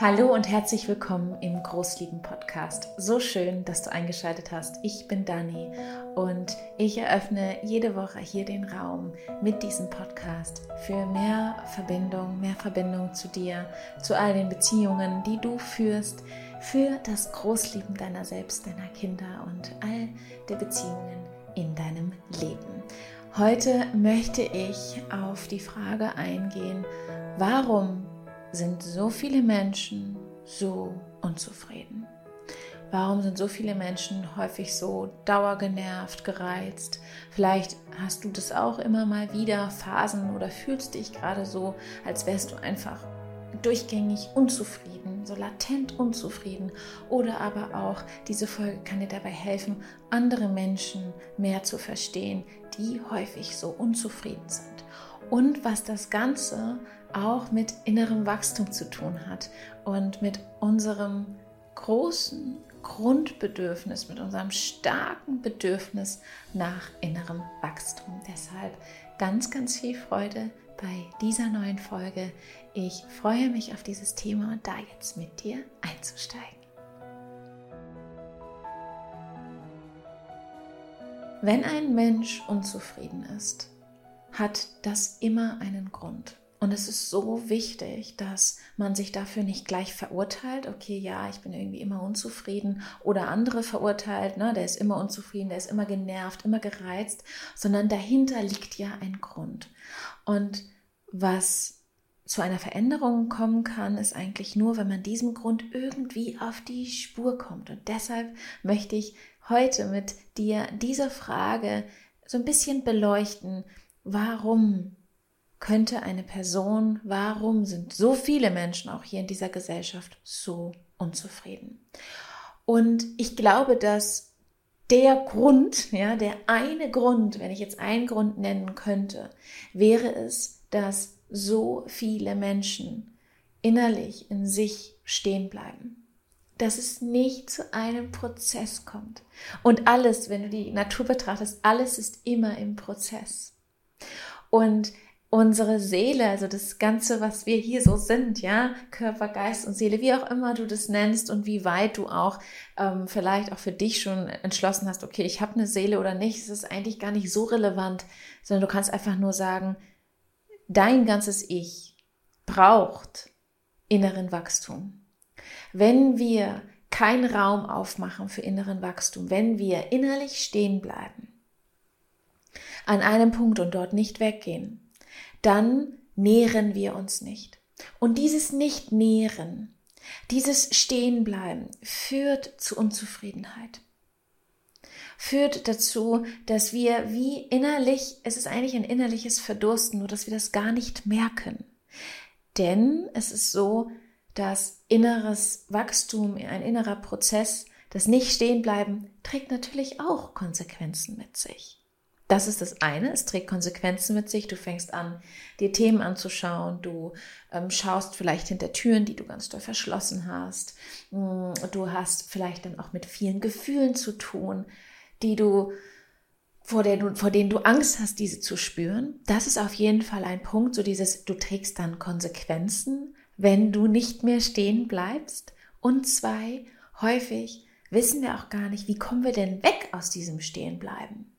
Hallo und herzlich willkommen im Großlieben Podcast. So schön, dass du eingeschaltet hast. Ich bin Dani und ich eröffne jede Woche hier den Raum mit diesem Podcast für mehr Verbindung, mehr Verbindung zu dir, zu all den Beziehungen, die du führst, für das Großlieben deiner selbst, deiner Kinder und all der Beziehungen in deinem Leben. Heute möchte ich auf die Frage eingehen, warum sind so viele Menschen so unzufrieden? Warum sind so viele Menschen häufig so dauergenervt, gereizt? Vielleicht hast du das auch immer mal wieder, Phasen oder fühlst dich gerade so, als wärst du einfach durchgängig unzufrieden, so latent unzufrieden. Oder aber auch, diese Folge kann dir dabei helfen, andere Menschen mehr zu verstehen, die häufig so unzufrieden sind. Und was das Ganze auch mit innerem Wachstum zu tun hat und mit unserem großen Grundbedürfnis, mit unserem starken Bedürfnis nach innerem Wachstum. Deshalb ganz, ganz viel Freude bei dieser neuen Folge. Ich freue mich auf dieses Thema und da jetzt mit dir einzusteigen. Wenn ein Mensch unzufrieden ist, hat das immer einen Grund. Und es ist so wichtig, dass man sich dafür nicht gleich verurteilt, okay, ja, ich bin irgendwie immer unzufrieden oder andere verurteilt, ne, der ist immer unzufrieden, der ist immer genervt, immer gereizt, sondern dahinter liegt ja ein Grund. Und was zu einer Veränderung kommen kann, ist eigentlich nur, wenn man diesem Grund irgendwie auf die Spur kommt. Und deshalb möchte ich heute mit dir diese Frage so ein bisschen beleuchten. Warum könnte eine Person, warum sind so viele Menschen auch hier in dieser Gesellschaft so unzufrieden? Und ich glaube, dass der Grund, ja, der eine Grund, wenn ich jetzt einen Grund nennen könnte, wäre es, dass so viele Menschen innerlich in sich stehen bleiben. Dass es nicht zu einem Prozess kommt. Und alles, wenn du die Natur betrachtest, alles ist immer im Prozess. Und unsere Seele, also das Ganze, was wir hier so sind, ja, Körper, Geist und Seele, wie auch immer du das nennst und wie weit du auch ähm, vielleicht auch für dich schon entschlossen hast, okay, ich habe eine Seele oder nicht, es ist eigentlich gar nicht so relevant, sondern du kannst einfach nur sagen, dein ganzes Ich braucht inneren Wachstum. Wenn wir keinen Raum aufmachen für inneren Wachstum, wenn wir innerlich stehen bleiben, an einem Punkt und dort nicht weggehen, dann nähren wir uns nicht. Und dieses Nicht-Nähren, dieses Stehenbleiben führt zu Unzufriedenheit. Führt dazu, dass wir wie innerlich, es ist eigentlich ein innerliches Verdursten, nur dass wir das gar nicht merken. Denn es ist so, dass inneres Wachstum, ein innerer Prozess, das Nicht-Stehenbleiben, trägt natürlich auch Konsequenzen mit sich. Das ist das eine. Es trägt Konsequenzen mit sich. Du fängst an, dir Themen anzuschauen. Du ähm, schaust vielleicht hinter Türen, die du ganz doll verschlossen hast. Mm, du hast vielleicht dann auch mit vielen Gefühlen zu tun, die du vor, der vor denen du Angst hast, diese zu spüren. Das ist auf jeden Fall ein Punkt, so dieses, du trägst dann Konsequenzen, wenn du nicht mehr stehen bleibst. Und zwei, häufig wissen wir auch gar nicht, wie kommen wir denn weg aus diesem Stehenbleiben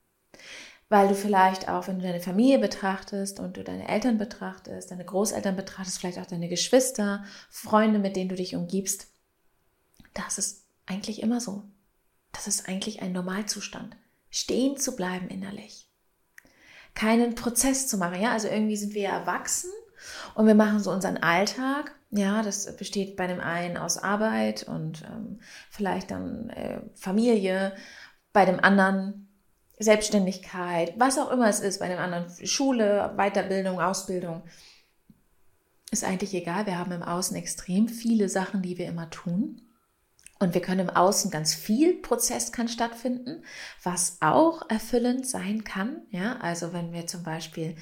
weil du vielleicht auch, wenn du deine Familie betrachtest und du deine Eltern betrachtest, deine Großeltern betrachtest, vielleicht auch deine Geschwister, Freunde, mit denen du dich umgibst, das ist eigentlich immer so. Das ist eigentlich ein Normalzustand. Stehen zu bleiben innerlich. Keinen Prozess zu machen. Ja, also irgendwie sind wir ja erwachsen und wir machen so unseren Alltag. Ja, das besteht bei dem einen aus Arbeit und ähm, vielleicht dann äh, Familie, bei dem anderen Selbstständigkeit, was auch immer es ist, bei dem anderen Schule, Weiterbildung, Ausbildung, ist eigentlich egal. Wir haben im Außen extrem viele Sachen, die wir immer tun. Und wir können im Außen ganz viel Prozess kann stattfinden, was auch erfüllend sein kann. Ja, also wenn wir zum Beispiel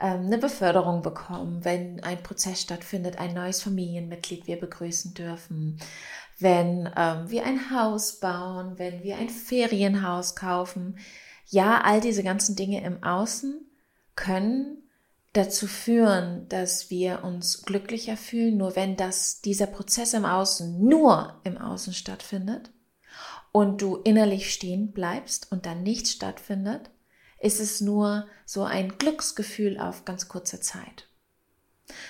ähm, eine Beförderung bekommen, wenn ein Prozess stattfindet, ein neues Familienmitglied wir begrüßen dürfen, wenn ähm, wir ein Haus bauen, wenn wir ein Ferienhaus kaufen, ja, all diese ganzen Dinge im Außen können dazu führen, dass wir uns glücklicher fühlen, nur wenn das, dieser Prozess im Außen nur im Außen stattfindet und du innerlich stehen bleibst und dann nichts stattfindet, ist es nur so ein Glücksgefühl auf ganz kurze Zeit.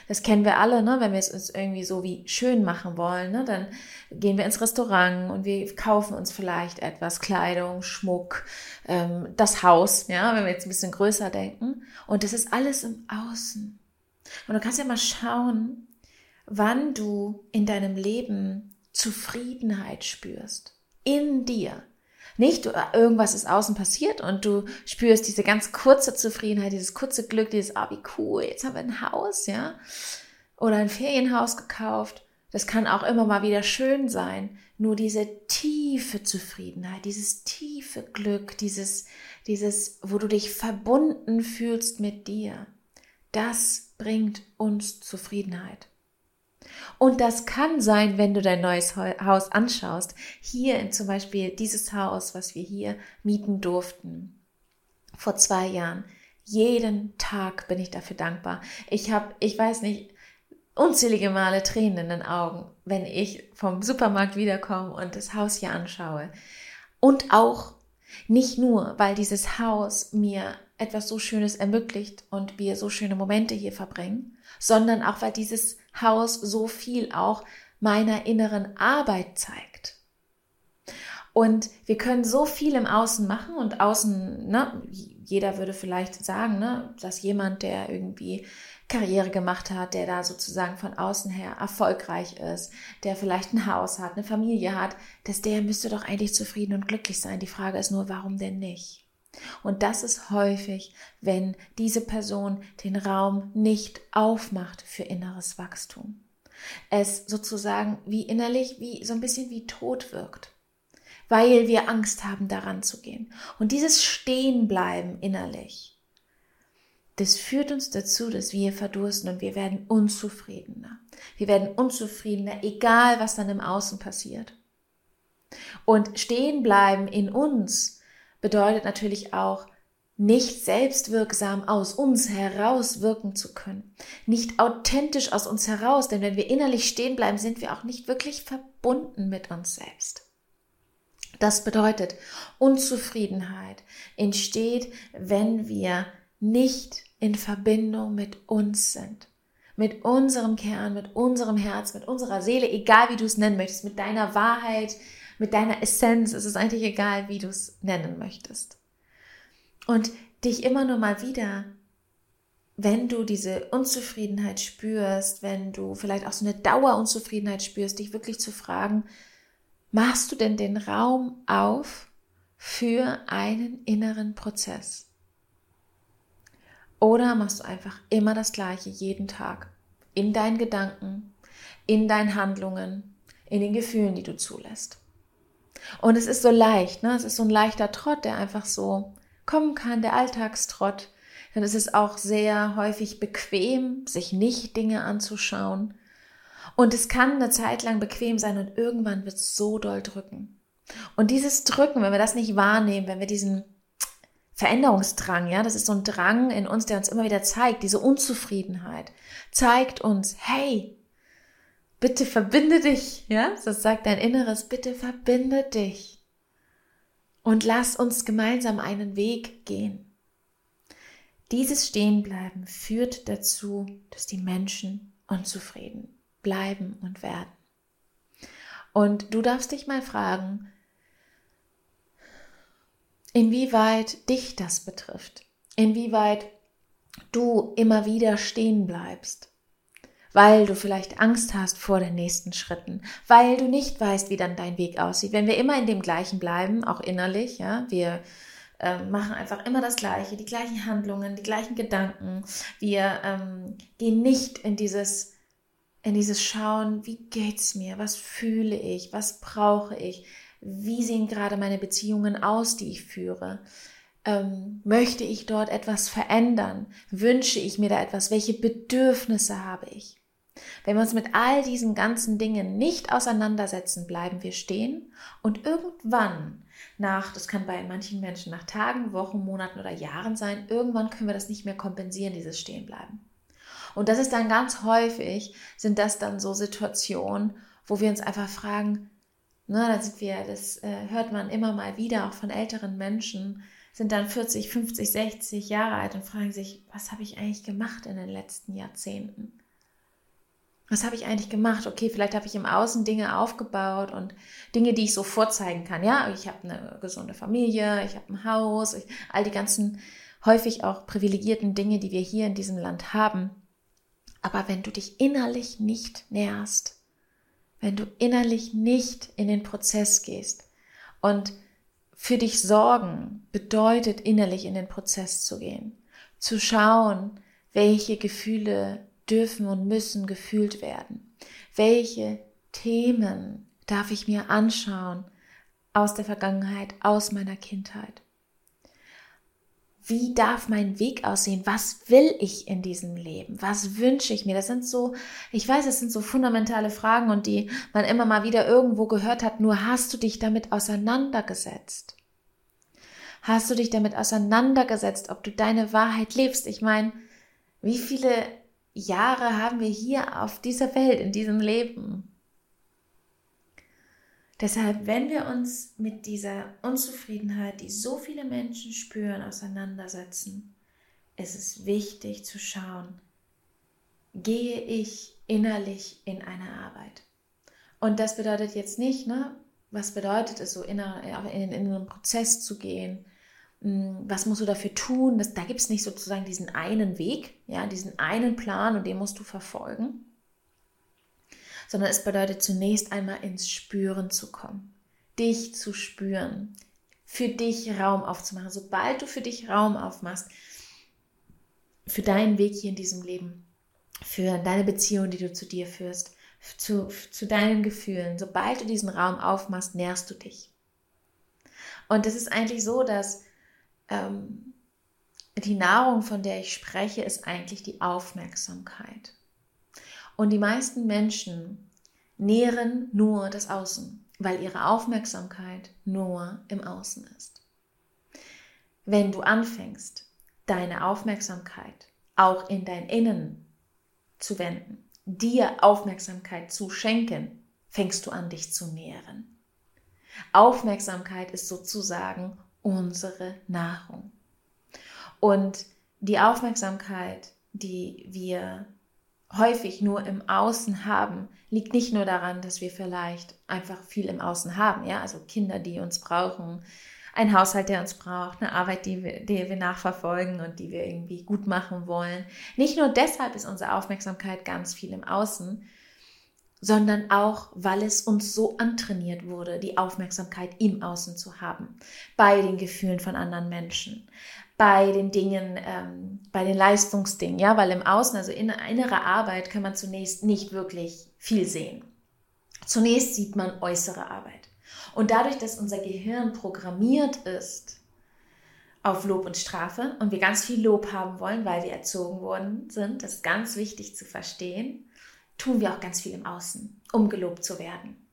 Das kennen wir alle, ne? wenn wir es uns irgendwie so wie schön machen wollen, ne? dann gehen wir ins Restaurant und wir kaufen uns vielleicht etwas Kleidung, Schmuck, ähm, das Haus, ja, wenn wir jetzt ein bisschen größer denken. Und das ist alles im Außen. Und du kannst ja mal schauen, wann du in deinem Leben Zufriedenheit spürst. In dir. Nicht, äh, irgendwas ist außen passiert und du spürst diese ganz kurze Zufriedenheit, dieses kurze Glück, dieses, ah, wie cool, jetzt haben wir ein Haus, ja. Oder ein Ferienhaus gekauft. Das kann auch immer mal wieder schön sein. Nur diese tiefe Zufriedenheit, dieses tiefe Glück, dieses, dieses, wo du dich verbunden fühlst mit dir, das bringt uns Zufriedenheit. Und das kann sein, wenn du dein neues Haus anschaust. Hier in zum Beispiel dieses Haus, was wir hier mieten durften vor zwei Jahren. Jeden Tag bin ich dafür dankbar. Ich habe, ich weiß nicht, unzählige Male Tränen in den Augen, wenn ich vom Supermarkt wiederkomme und das Haus hier anschaue. Und auch nicht nur, weil dieses Haus mir etwas so Schönes ermöglicht und wir so schöne Momente hier verbringen, sondern auch, weil dieses Haus so viel auch meiner inneren Arbeit zeigt. Und wir können so viel im Außen machen und außen, ne, jeder würde vielleicht sagen, ne, dass jemand, der irgendwie Karriere gemacht hat, der da sozusagen von außen her erfolgreich ist, der vielleicht ein Haus hat, eine Familie hat, dass der müsste doch eigentlich zufrieden und glücklich sein. Die Frage ist nur, warum denn nicht? Und das ist häufig, wenn diese Person den Raum nicht aufmacht für inneres Wachstum. Es sozusagen wie innerlich, wie so ein bisschen wie tot wirkt, weil wir Angst haben, daran zu gehen. Und dieses Stehenbleiben innerlich, das führt uns dazu, dass wir verdursten und wir werden unzufriedener. Wir werden unzufriedener, egal was dann im Außen passiert. Und stehen bleiben in uns bedeutet natürlich auch, nicht selbstwirksam aus uns heraus wirken zu können, nicht authentisch aus uns heraus, denn wenn wir innerlich stehen bleiben, sind wir auch nicht wirklich verbunden mit uns selbst. Das bedeutet, Unzufriedenheit entsteht, wenn wir nicht in Verbindung mit uns sind, mit unserem Kern, mit unserem Herz, mit unserer Seele, egal wie du es nennen möchtest, mit deiner Wahrheit, mit deiner Essenz. Es ist eigentlich egal, wie du es nennen möchtest. Und dich immer nur mal wieder, wenn du diese Unzufriedenheit spürst, wenn du vielleicht auch so eine Dauerunzufriedenheit spürst, dich wirklich zu fragen, machst du denn den Raum auf für einen inneren Prozess? Oder machst du einfach immer das Gleiche jeden Tag in deinen Gedanken, in deinen Handlungen, in den Gefühlen, die du zulässt? Und es ist so leicht, ne? Es ist so ein leichter Trott, der einfach so kommen kann, der Alltagstrott. Dann ist es auch sehr häufig bequem, sich nicht Dinge anzuschauen. Und es kann eine Zeit lang bequem sein und irgendwann wird es so doll drücken. Und dieses Drücken, wenn wir das nicht wahrnehmen, wenn wir diesen Veränderungsdrang, ja, das ist so ein Drang in uns, der uns immer wieder zeigt, diese Unzufriedenheit, zeigt uns, hey, Bitte verbinde dich, ja? Das sagt dein Inneres, bitte verbinde dich. Und lass uns gemeinsam einen Weg gehen. Dieses Stehenbleiben führt dazu, dass die Menschen unzufrieden bleiben und werden. Und du darfst dich mal fragen, inwieweit dich das betrifft, inwieweit du immer wieder stehen bleibst, weil du vielleicht Angst hast vor den nächsten Schritten, weil du nicht weißt, wie dann dein Weg aussieht. Wenn wir immer in dem gleichen bleiben, auch innerlich, ja, wir äh, machen einfach immer das Gleiche, die gleichen Handlungen, die gleichen Gedanken. Wir ähm, gehen nicht in dieses in dieses Schauen, wie geht's mir, was fühle ich, was brauche ich, wie sehen gerade meine Beziehungen aus, die ich führe. Ähm, möchte ich dort etwas verändern? Wünsche ich mir da etwas? Welche Bedürfnisse habe ich? Wenn wir uns mit all diesen ganzen Dingen nicht auseinandersetzen, bleiben wir stehen und irgendwann nach, das kann bei manchen Menschen nach Tagen, Wochen, Monaten oder Jahren sein, irgendwann können wir das nicht mehr kompensieren, dieses Stehenbleiben. Und das ist dann ganz häufig, sind das dann so Situationen, wo wir uns einfach fragen, ne, da sind wir, das äh, hört man immer mal wieder, auch von älteren Menschen, sind dann 40, 50, 60 Jahre alt und fragen sich, was habe ich eigentlich gemacht in den letzten Jahrzehnten? Was habe ich eigentlich gemacht? Okay, vielleicht habe ich im Außen Dinge aufgebaut und Dinge, die ich so vorzeigen kann. Ja, ich habe eine gesunde Familie, ich habe ein Haus, ich, all die ganzen häufig auch privilegierten Dinge, die wir hier in diesem Land haben. Aber wenn du dich innerlich nicht näherst, wenn du innerlich nicht in den Prozess gehst und für dich sorgen bedeutet innerlich in den Prozess zu gehen, zu schauen, welche Gefühle dürfen und müssen gefühlt werden? Welche Themen darf ich mir anschauen aus der Vergangenheit, aus meiner Kindheit? Wie darf mein Weg aussehen? Was will ich in diesem Leben? Was wünsche ich mir? Das sind so, ich weiß, es sind so fundamentale Fragen und die man immer mal wieder irgendwo gehört hat. Nur hast du dich damit auseinandergesetzt? Hast du dich damit auseinandergesetzt, ob du deine Wahrheit lebst? Ich meine, wie viele Jahre haben wir hier auf dieser Welt, in diesem Leben. Deshalb, wenn wir uns mit dieser Unzufriedenheit, die so viele Menschen spüren, auseinandersetzen, ist es wichtig zu schauen, gehe ich innerlich in eine Arbeit. Und das bedeutet jetzt nicht, ne, was bedeutet es so, in, in, in einen Prozess zu gehen, was musst du dafür tun? Das, da gibt es nicht sozusagen diesen einen Weg, ja, diesen einen Plan und den musst du verfolgen, sondern es bedeutet zunächst einmal ins Spüren zu kommen, dich zu spüren, für dich Raum aufzumachen. Sobald du für dich Raum aufmachst, für deinen Weg hier in diesem Leben, für deine Beziehung, die du zu dir führst, zu, zu deinen Gefühlen, sobald du diesen Raum aufmachst, nährst du dich. Und es ist eigentlich so, dass ähm, die Nahrung, von der ich spreche, ist eigentlich die Aufmerksamkeit. Und die meisten Menschen nähren nur das Außen, weil ihre Aufmerksamkeit nur im Außen ist. Wenn du anfängst, deine Aufmerksamkeit auch in dein Innen zu wenden, dir Aufmerksamkeit zu schenken, fängst du an, dich zu nähren. Aufmerksamkeit ist sozusagen unsere Nahrung. Und die Aufmerksamkeit, die wir häufig nur im Außen haben, liegt nicht nur daran, dass wir vielleicht einfach viel im Außen haben, ja, also Kinder, die uns brauchen, ein Haushalt, der uns braucht, eine Arbeit, die wir, die wir nachverfolgen und die wir irgendwie gut machen wollen. Nicht nur deshalb ist unsere Aufmerksamkeit ganz viel im Außen, sondern auch, weil es uns so antrainiert wurde, die Aufmerksamkeit im Außen zu haben, bei den Gefühlen von anderen Menschen, bei den Dingen, ähm, bei den Leistungsdingen, ja, weil im Außen, also in innere Arbeit, kann man zunächst nicht wirklich viel sehen. Zunächst sieht man äußere Arbeit. Und dadurch, dass unser Gehirn programmiert ist auf Lob und Strafe und wir ganz viel Lob haben wollen, weil wir erzogen worden sind, das ist ganz wichtig zu verstehen, tun wir auch ganz viel im Außen, um gelobt zu werden,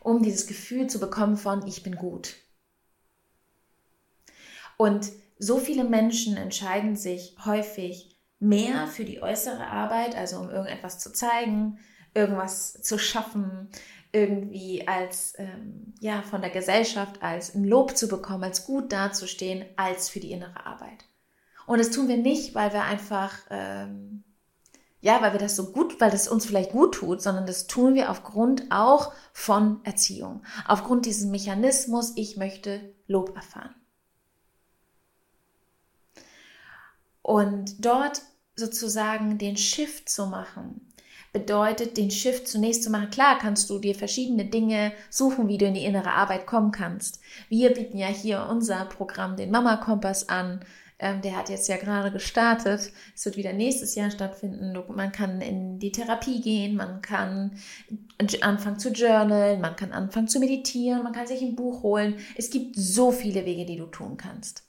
um dieses Gefühl zu bekommen von, ich bin gut. Und so viele Menschen entscheiden sich häufig mehr für die äußere Arbeit, also um irgendetwas zu zeigen, irgendwas zu schaffen, irgendwie als ähm, ja von der Gesellschaft als ein Lob zu bekommen, als gut dazustehen, als für die innere Arbeit. Und das tun wir nicht, weil wir einfach ähm, ja, weil wir das so gut, weil das uns vielleicht gut tut, sondern das tun wir aufgrund auch von Erziehung. Aufgrund dieses Mechanismus, ich möchte Lob erfahren. Und dort sozusagen den Shift zu machen, bedeutet, den Shift zunächst zu machen. Klar kannst du dir verschiedene Dinge suchen, wie du in die innere Arbeit kommen kannst. Wir bieten ja hier unser Programm, den Mama Kompass an. Ähm, der hat jetzt ja gerade gestartet. Es wird wieder nächstes Jahr stattfinden. Man kann in die Therapie gehen, man kann anfangen zu journalen, man kann anfangen zu meditieren, man kann sich ein Buch holen. Es gibt so viele Wege, die du tun kannst.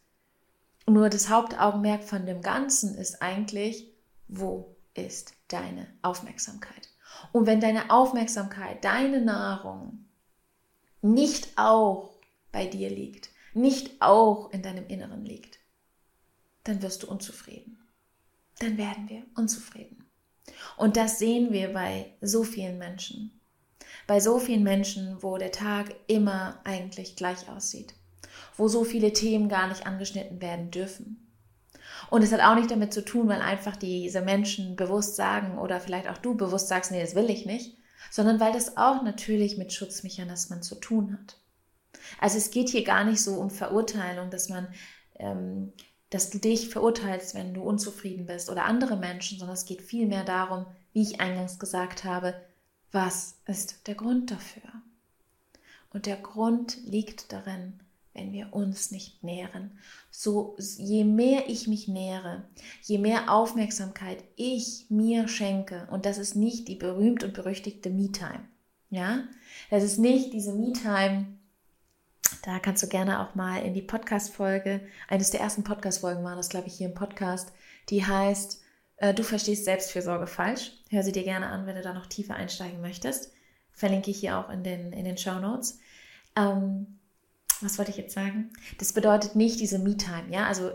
Nur das Hauptaugenmerk von dem Ganzen ist eigentlich, wo ist deine Aufmerksamkeit? Und wenn deine Aufmerksamkeit, deine Nahrung nicht auch bei dir liegt, nicht auch in deinem Inneren liegt, dann wirst du unzufrieden. Dann werden wir unzufrieden. Und das sehen wir bei so vielen Menschen. Bei so vielen Menschen, wo der Tag immer eigentlich gleich aussieht. Wo so viele Themen gar nicht angeschnitten werden dürfen. Und es hat auch nicht damit zu tun, weil einfach diese Menschen bewusst sagen oder vielleicht auch du bewusst sagst, nee, das will ich nicht, sondern weil das auch natürlich mit Schutzmechanismen zu tun hat. Also es geht hier gar nicht so um Verurteilung, dass man, ähm, dass du dich verurteilst, wenn du unzufrieden bist oder andere Menschen, sondern es geht vielmehr darum, wie ich eingangs gesagt habe, was ist der Grund dafür? Und der Grund liegt darin, wenn wir uns nicht nähren. So, je mehr ich mich nähere, je mehr Aufmerksamkeit ich mir schenke, und das ist nicht die berühmt und berüchtigte Me-Time. Ja, das ist nicht diese Me-Time, da kannst du gerne auch mal in die Podcast-Folge, eines der ersten Podcast-Folgen war das, glaube ich, hier im Podcast, die heißt, äh, du verstehst Selbstfürsorge falsch. Hör sie dir gerne an, wenn du da noch tiefer einsteigen möchtest. Verlinke ich hier auch in den, in den Show Notes. Ähm, was wollte ich jetzt sagen? Das bedeutet nicht diese Me-Time, ja, also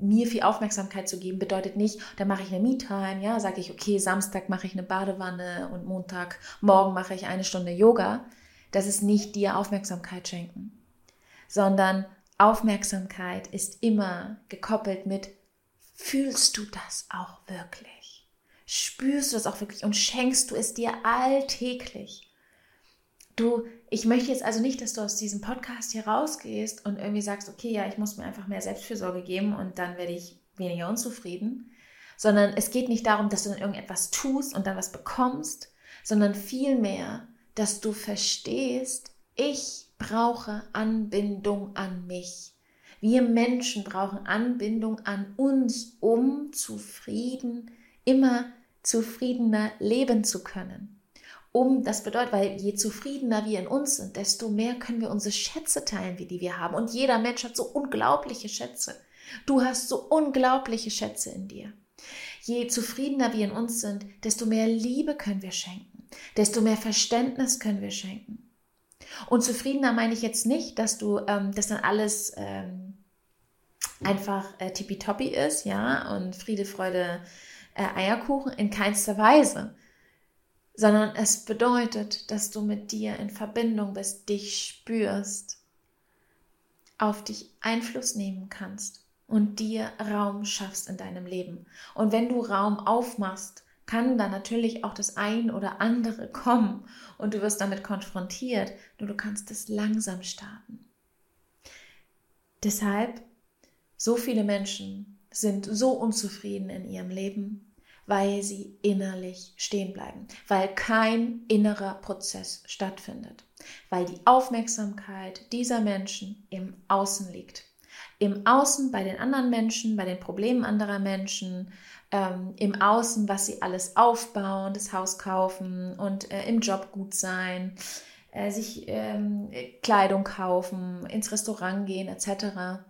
mir viel Aufmerksamkeit zu geben, bedeutet nicht, da mache ich eine Me-Time, ja, sage ich, okay, Samstag mache ich eine Badewanne und Montag, morgen mache ich eine Stunde Yoga. Das ist nicht dir Aufmerksamkeit schenken sondern Aufmerksamkeit ist immer gekoppelt mit, fühlst du das auch wirklich? Spürst du das auch wirklich und schenkst du es dir alltäglich? Du, ich möchte jetzt also nicht, dass du aus diesem Podcast hier rausgehst und irgendwie sagst, okay, ja, ich muss mir einfach mehr Selbstfürsorge geben und dann werde ich weniger unzufrieden, sondern es geht nicht darum, dass du dann irgendetwas tust und dann was bekommst, sondern vielmehr, dass du verstehst, ich brauche Anbindung an mich. Wir Menschen brauchen Anbindung an uns, um zufrieden, immer zufriedener leben zu können. Um, das bedeutet, weil je zufriedener wir in uns sind, desto mehr können wir unsere Schätze teilen, wie die wir haben. Und jeder Mensch hat so unglaubliche Schätze. Du hast so unglaubliche Schätze in dir. Je zufriedener wir in uns sind, desto mehr Liebe können wir schenken, desto mehr Verständnis können wir schenken. Und zufriedener meine ich jetzt nicht, dass du, ähm, dass dann alles ähm, einfach äh, tippitoppi ist, ja, und Friede, Freude, äh, Eierkuchen in keinster Weise, sondern es bedeutet, dass du mit dir in Verbindung bist, dich spürst, auf dich Einfluss nehmen kannst und dir Raum schaffst in deinem Leben. Und wenn du Raum aufmachst, kann dann natürlich auch das ein oder andere kommen und du wirst damit konfrontiert, nur du kannst es langsam starten. Deshalb, so viele Menschen sind so unzufrieden in ihrem Leben, weil sie innerlich stehen bleiben, weil kein innerer Prozess stattfindet, weil die Aufmerksamkeit dieser Menschen im Außen liegt. Im Außen bei den anderen Menschen, bei den Problemen anderer Menschen, ähm, im Außen, was sie alles aufbauen, das Haus kaufen und äh, im Job gut sein, äh, sich ähm, Kleidung kaufen, ins Restaurant gehen etc.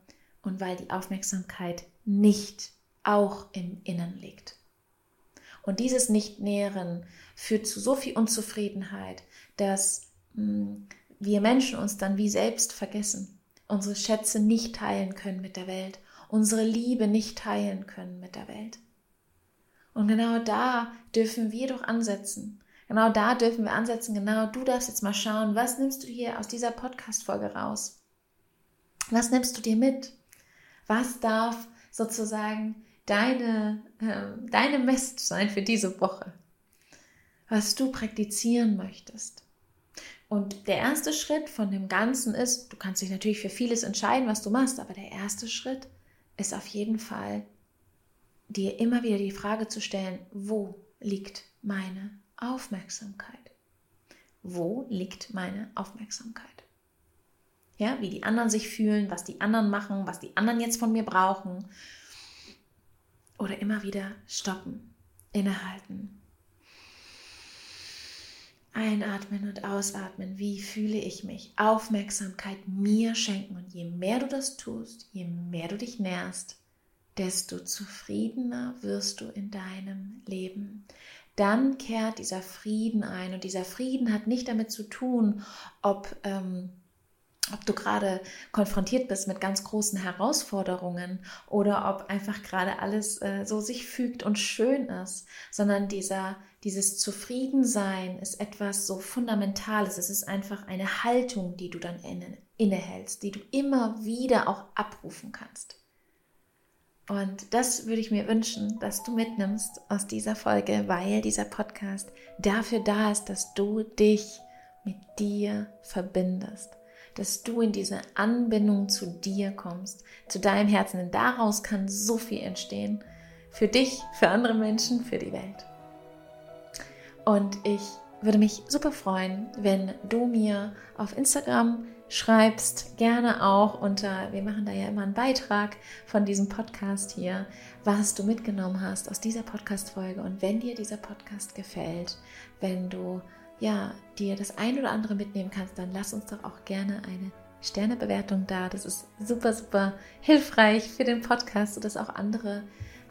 Und weil die Aufmerksamkeit nicht auch im Innen liegt. Und dieses Nicht-Nähren führt zu so viel Unzufriedenheit, dass mh, hm, wir Menschen uns dann wie selbst vergessen, unsere Schätze nicht teilen können mit der Welt, unsere Liebe nicht teilen können mit der Welt. Und genau da dürfen wir doch ansetzen. Genau da dürfen wir ansetzen. Genau du darfst jetzt mal schauen, was nimmst du hier aus dieser Podcast-Folge raus? Was nimmst du dir mit? Was darf sozusagen deine, äh, deine Mist sein für diese Woche? Was du praktizieren möchtest? Und der erste Schritt von dem Ganzen ist, du kannst dich natürlich für vieles entscheiden, was du machst, aber der erste Schritt ist auf jeden Fall dir immer wieder die Frage zu stellen, wo liegt meine Aufmerksamkeit? Wo liegt meine Aufmerksamkeit? Ja, wie die anderen sich fühlen, was die anderen machen, was die anderen jetzt von mir brauchen. Oder immer wieder stoppen, innehalten. Einatmen und ausatmen. Wie fühle ich mich? Aufmerksamkeit mir schenken. Und je mehr du das tust, je mehr du dich nährst, desto zufriedener wirst du in deinem Leben. Dann kehrt dieser Frieden ein und dieser Frieden hat nicht damit zu tun, ob, ähm, ob du gerade konfrontiert bist mit ganz großen Herausforderungen oder ob einfach gerade alles äh, so sich fügt und schön ist, sondern dieser, dieses Zufriedensein ist etwas so Fundamentales. Es ist einfach eine Haltung, die du dann inne, innehältst, die du immer wieder auch abrufen kannst. Und das würde ich mir wünschen, dass du mitnimmst aus dieser Folge, weil dieser Podcast dafür da ist, dass du dich mit dir verbindest dass du in diese Anbindung zu dir kommst, zu deinem Herzen. Denn daraus kann so viel entstehen. Für dich, für andere Menschen, für die Welt. Und ich würde mich super freuen, wenn du mir auf Instagram schreibst, gerne auch unter, wir machen da ja immer einen Beitrag von diesem Podcast hier, was du mitgenommen hast aus dieser Podcast-Folge. Und wenn dir dieser Podcast gefällt, wenn du ja, dir das ein oder andere mitnehmen kannst, dann lass uns doch auch gerne eine Sternebewertung da. Das ist super, super hilfreich für den Podcast, sodass auch andere,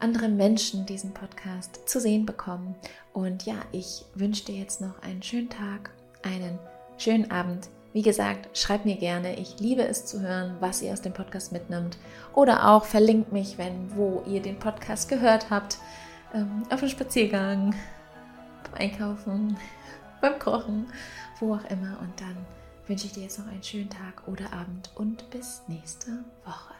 andere Menschen diesen Podcast zu sehen bekommen. Und ja, ich wünsche dir jetzt noch einen schönen Tag, einen schönen Abend. Wie gesagt, schreib mir gerne. Ich liebe es zu hören, was ihr aus dem Podcast mitnimmt. Oder auch verlinkt mich, wenn, wo ihr den Podcast gehört habt. Ähm, auf dem Spaziergang, beim Einkaufen, beim Kochen, wo auch immer. Und dann wünsche ich dir jetzt noch einen schönen Tag oder Abend und bis nächste Woche.